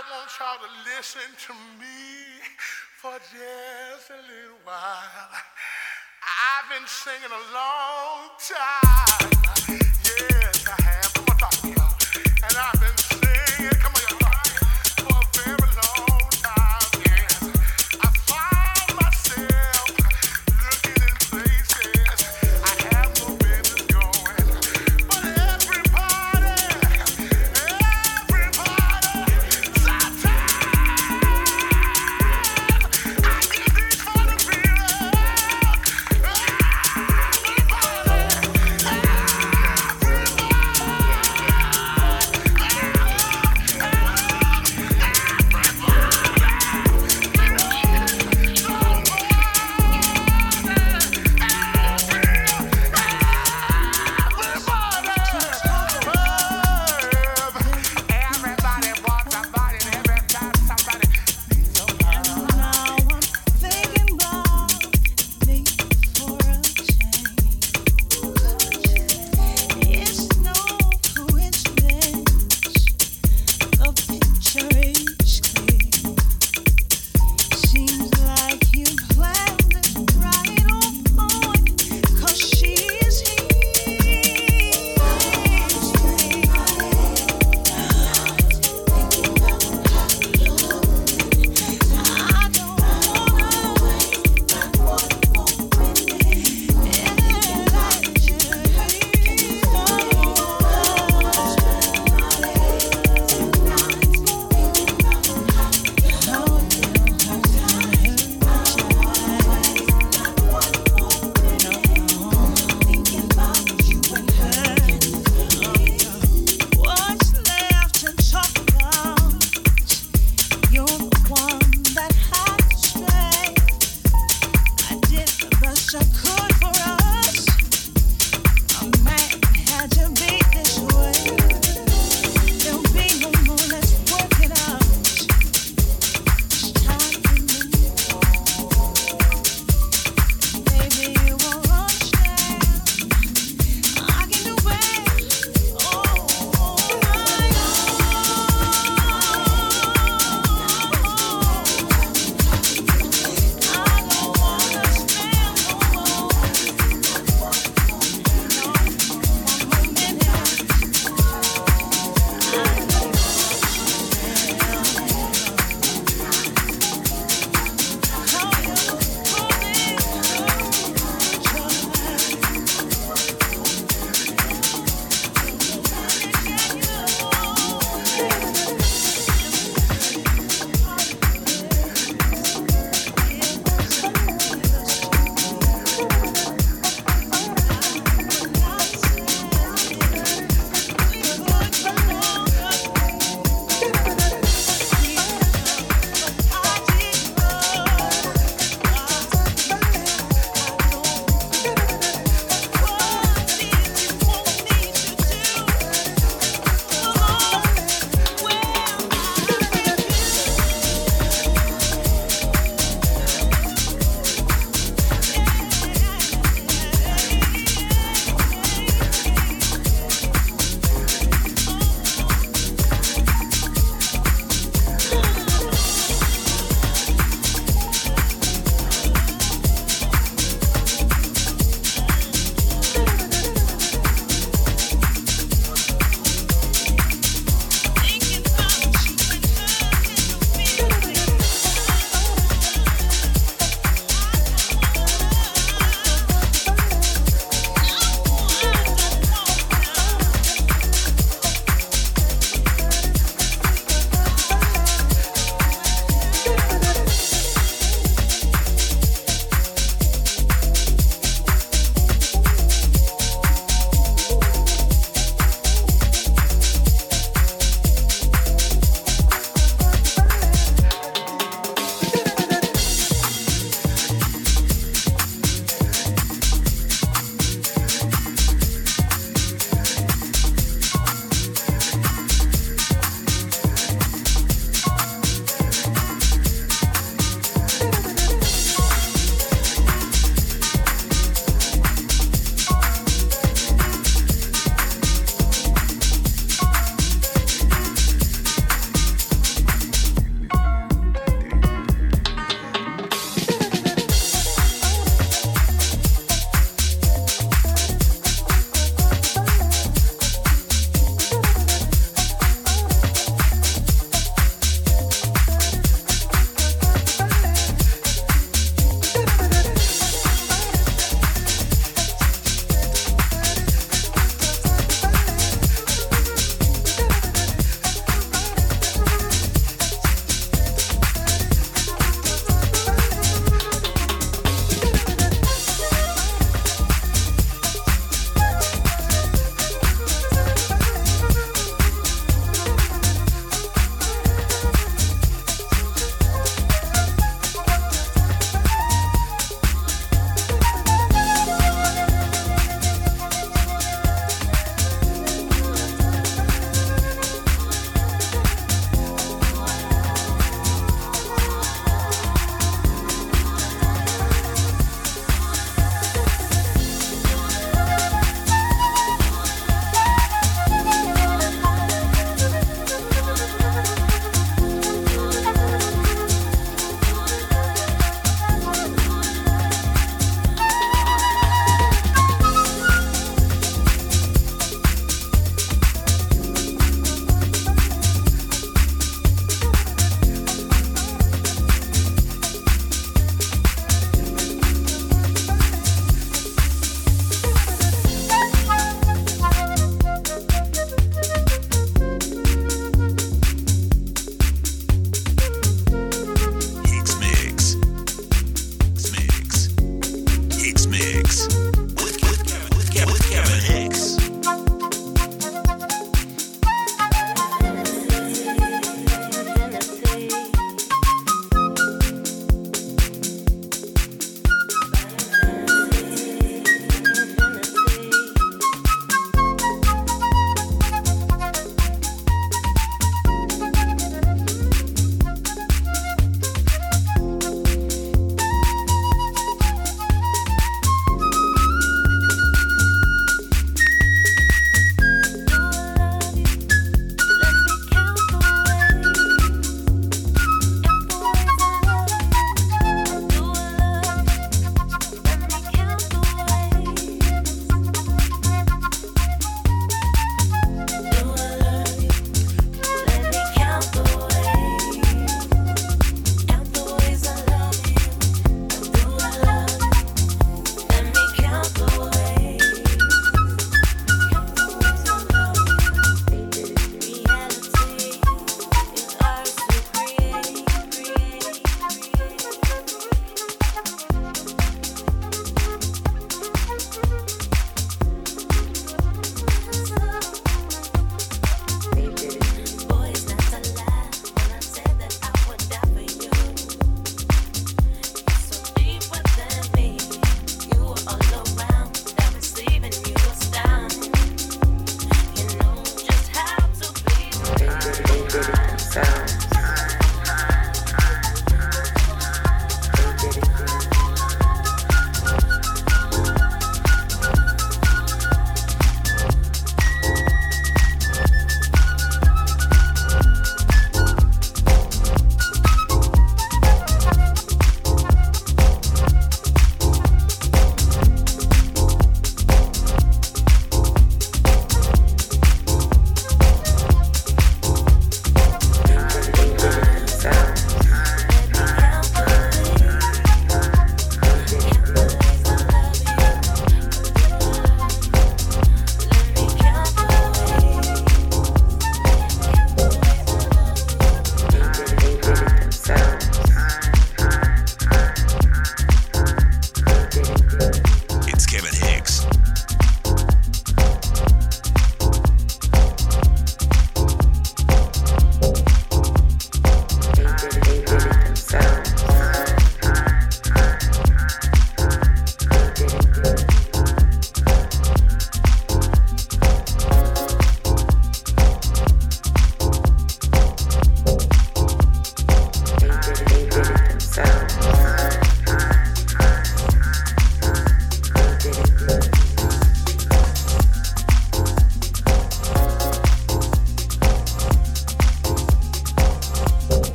I want y'all to listen to me for just a little while. I've been singing a long time.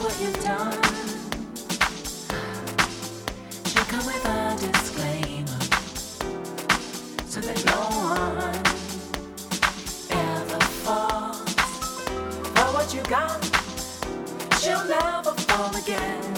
what you've done. With a disclaimer so that no one ever falls for what you got. She'll never fall again.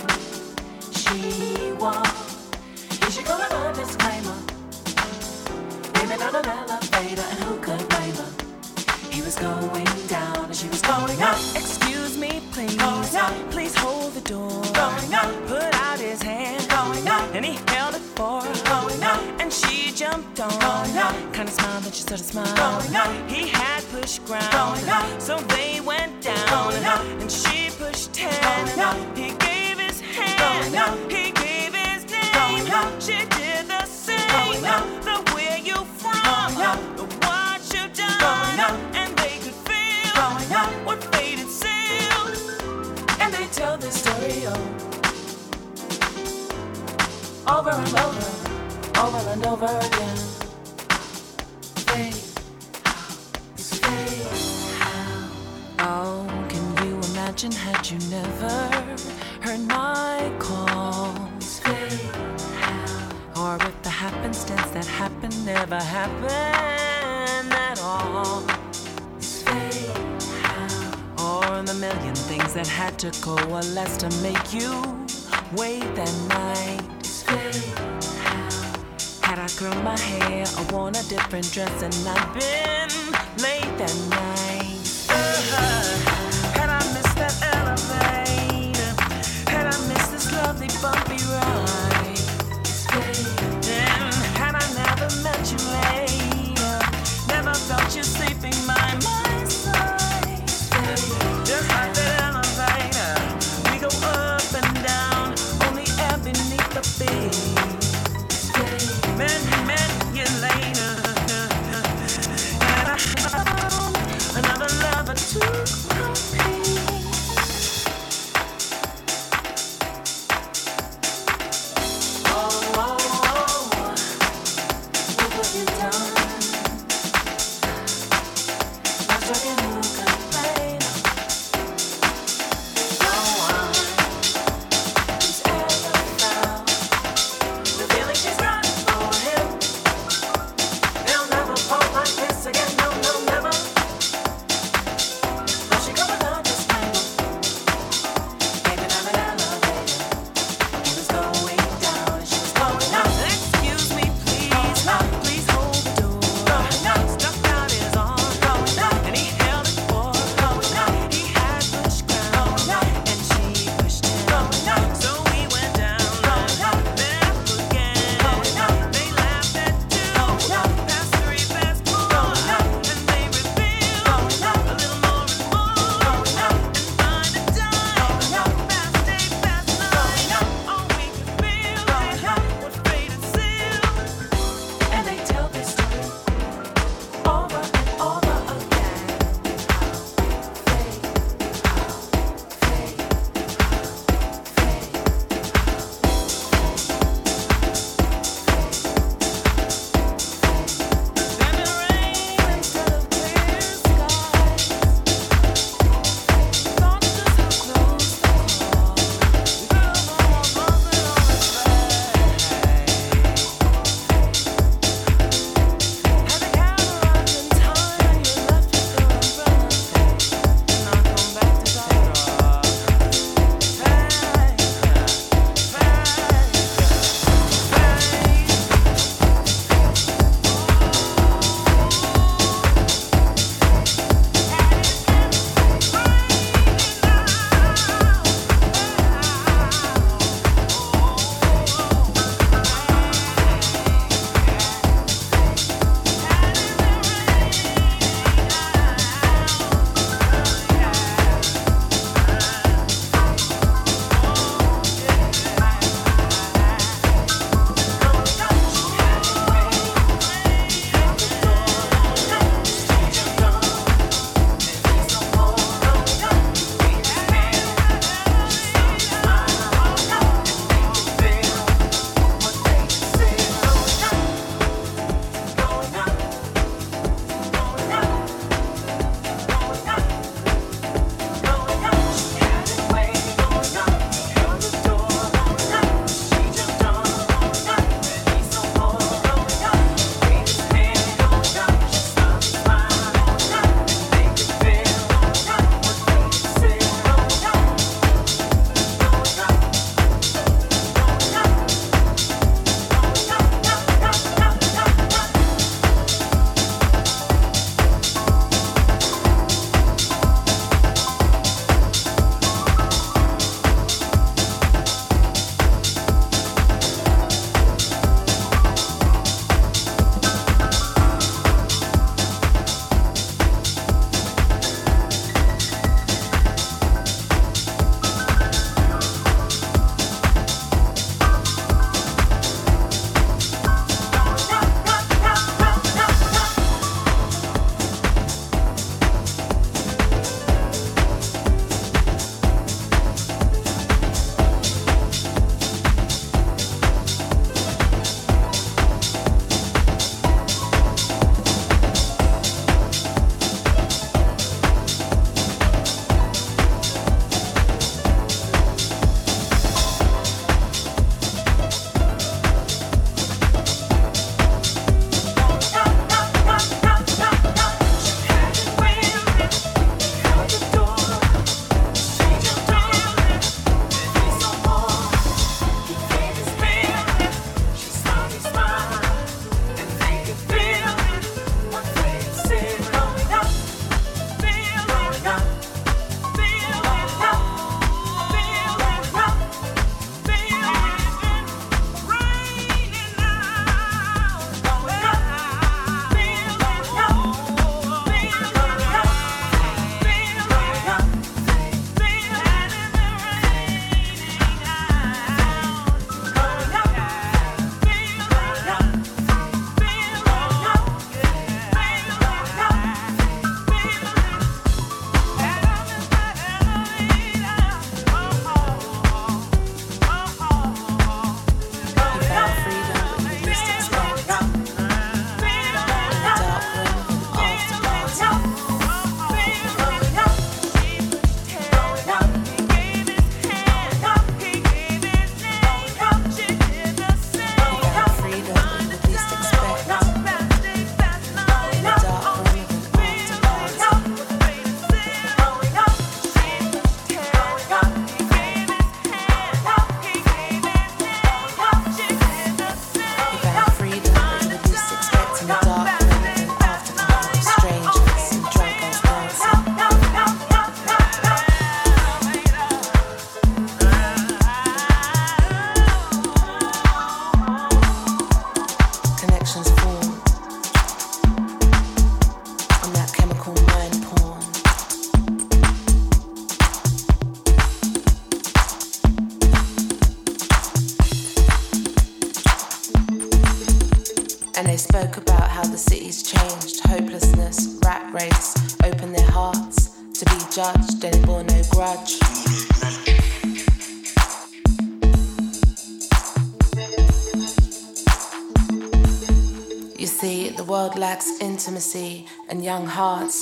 jumped on. Oh, no. Kinda smile that you started smiling. Going up, He had pushed ground, Going up, so they went down. Going up, And she pushed down. Going up, he gave his hand, Going up, he gave his name. Going up, She did the same. Going up, The where you from, Going up, the what you done, Going up, and they could feel Going up, what fate had sealed. And they tell this story over and over over and over again. Fade out, fade out. Oh, can you imagine had you never heard my calls? Fade out. Or if the happenstance that happened never happened at all. Fade out. Or the million things that had to coalesce to make you wait that night. Fade curl my hair. I want a different dress, and I've been late that night.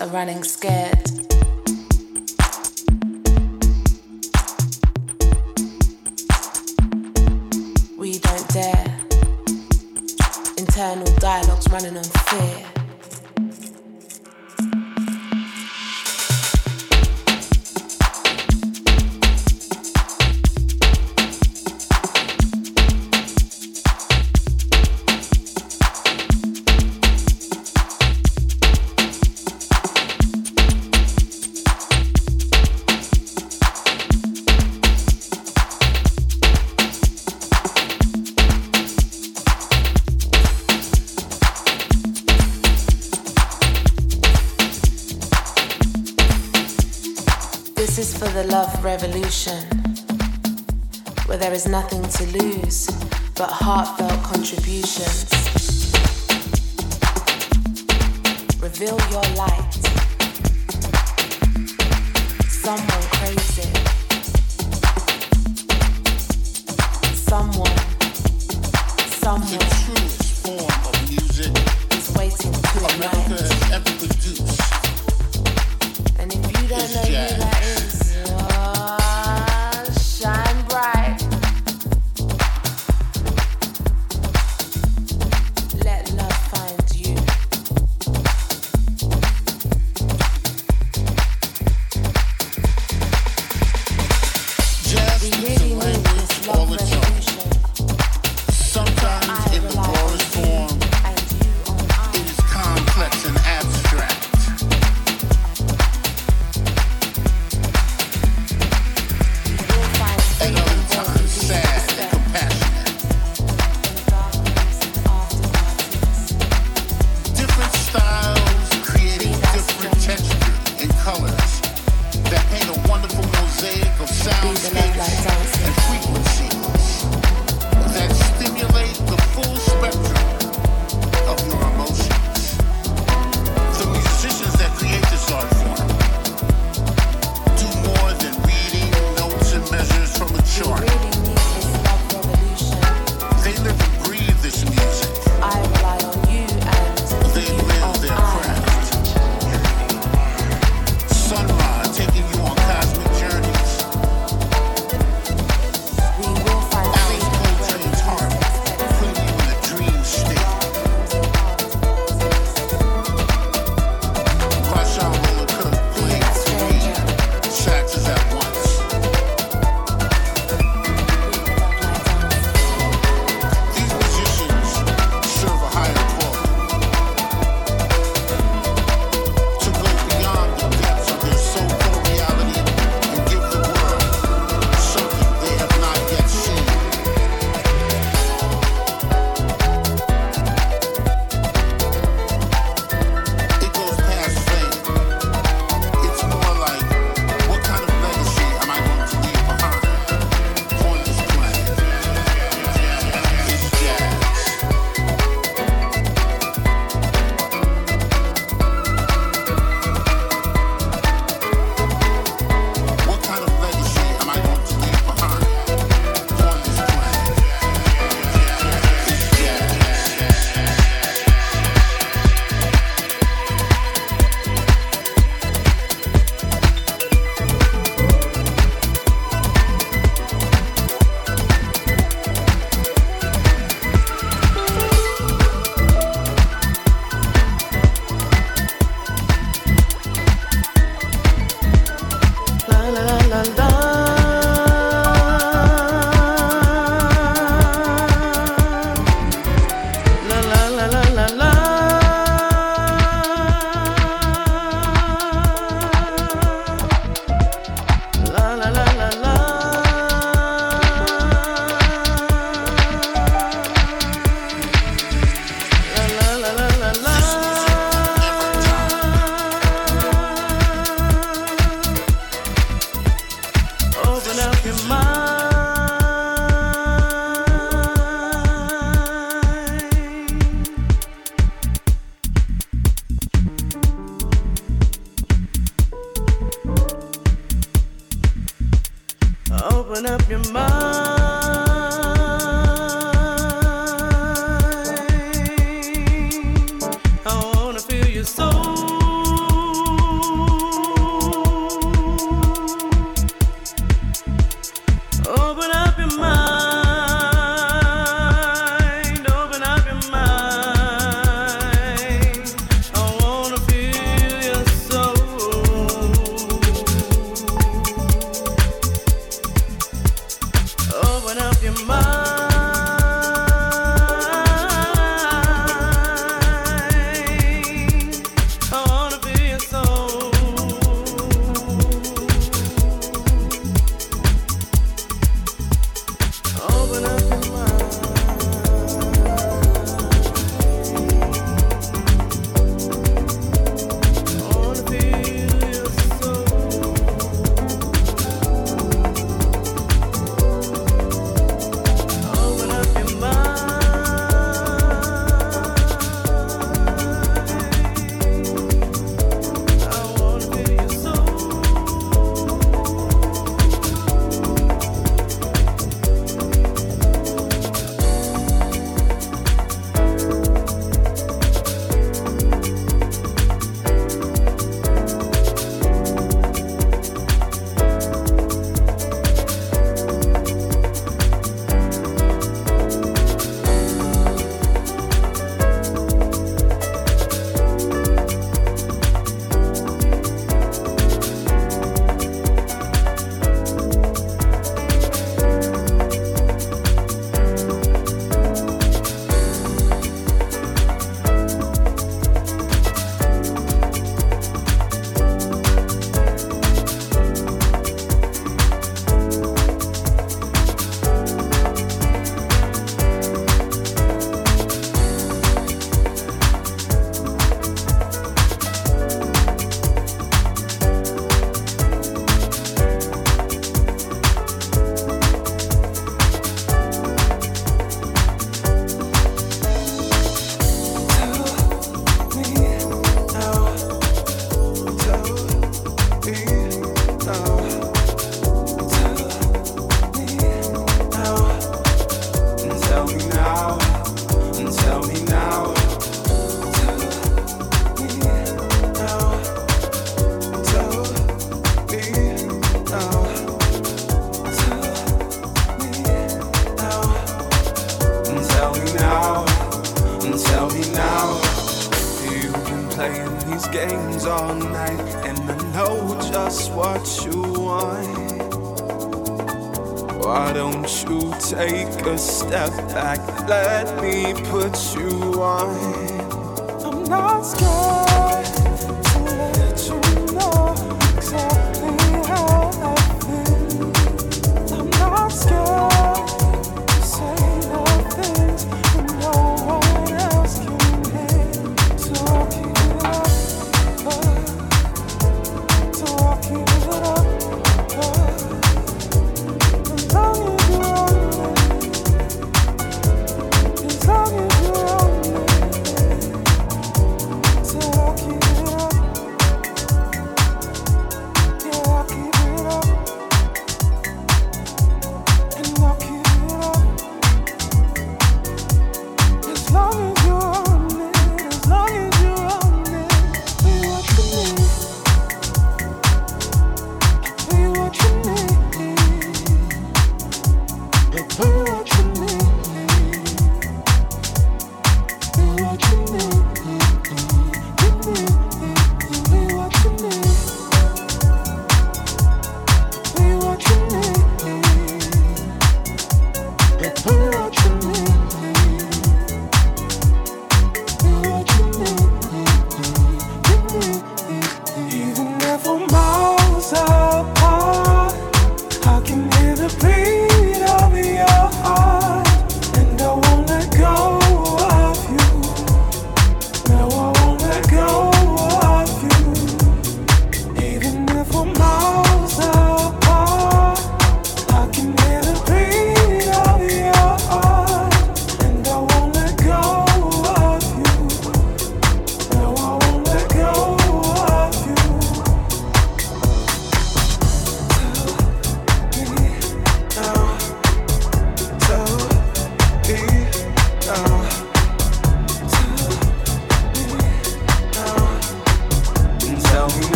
Are running scared. Revolution where there is nothing to lose but heartfelt contributions. Reveal your light. Someone craves it. Someone, someone.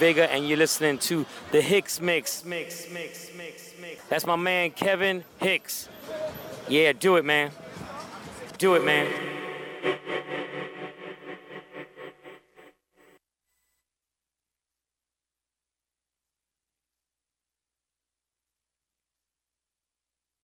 Vega, and you're listening to the Hicks Mix. Mix, mix, mix, mix. That's my man Kevin Hicks. Yeah, do it, man. Do it, man.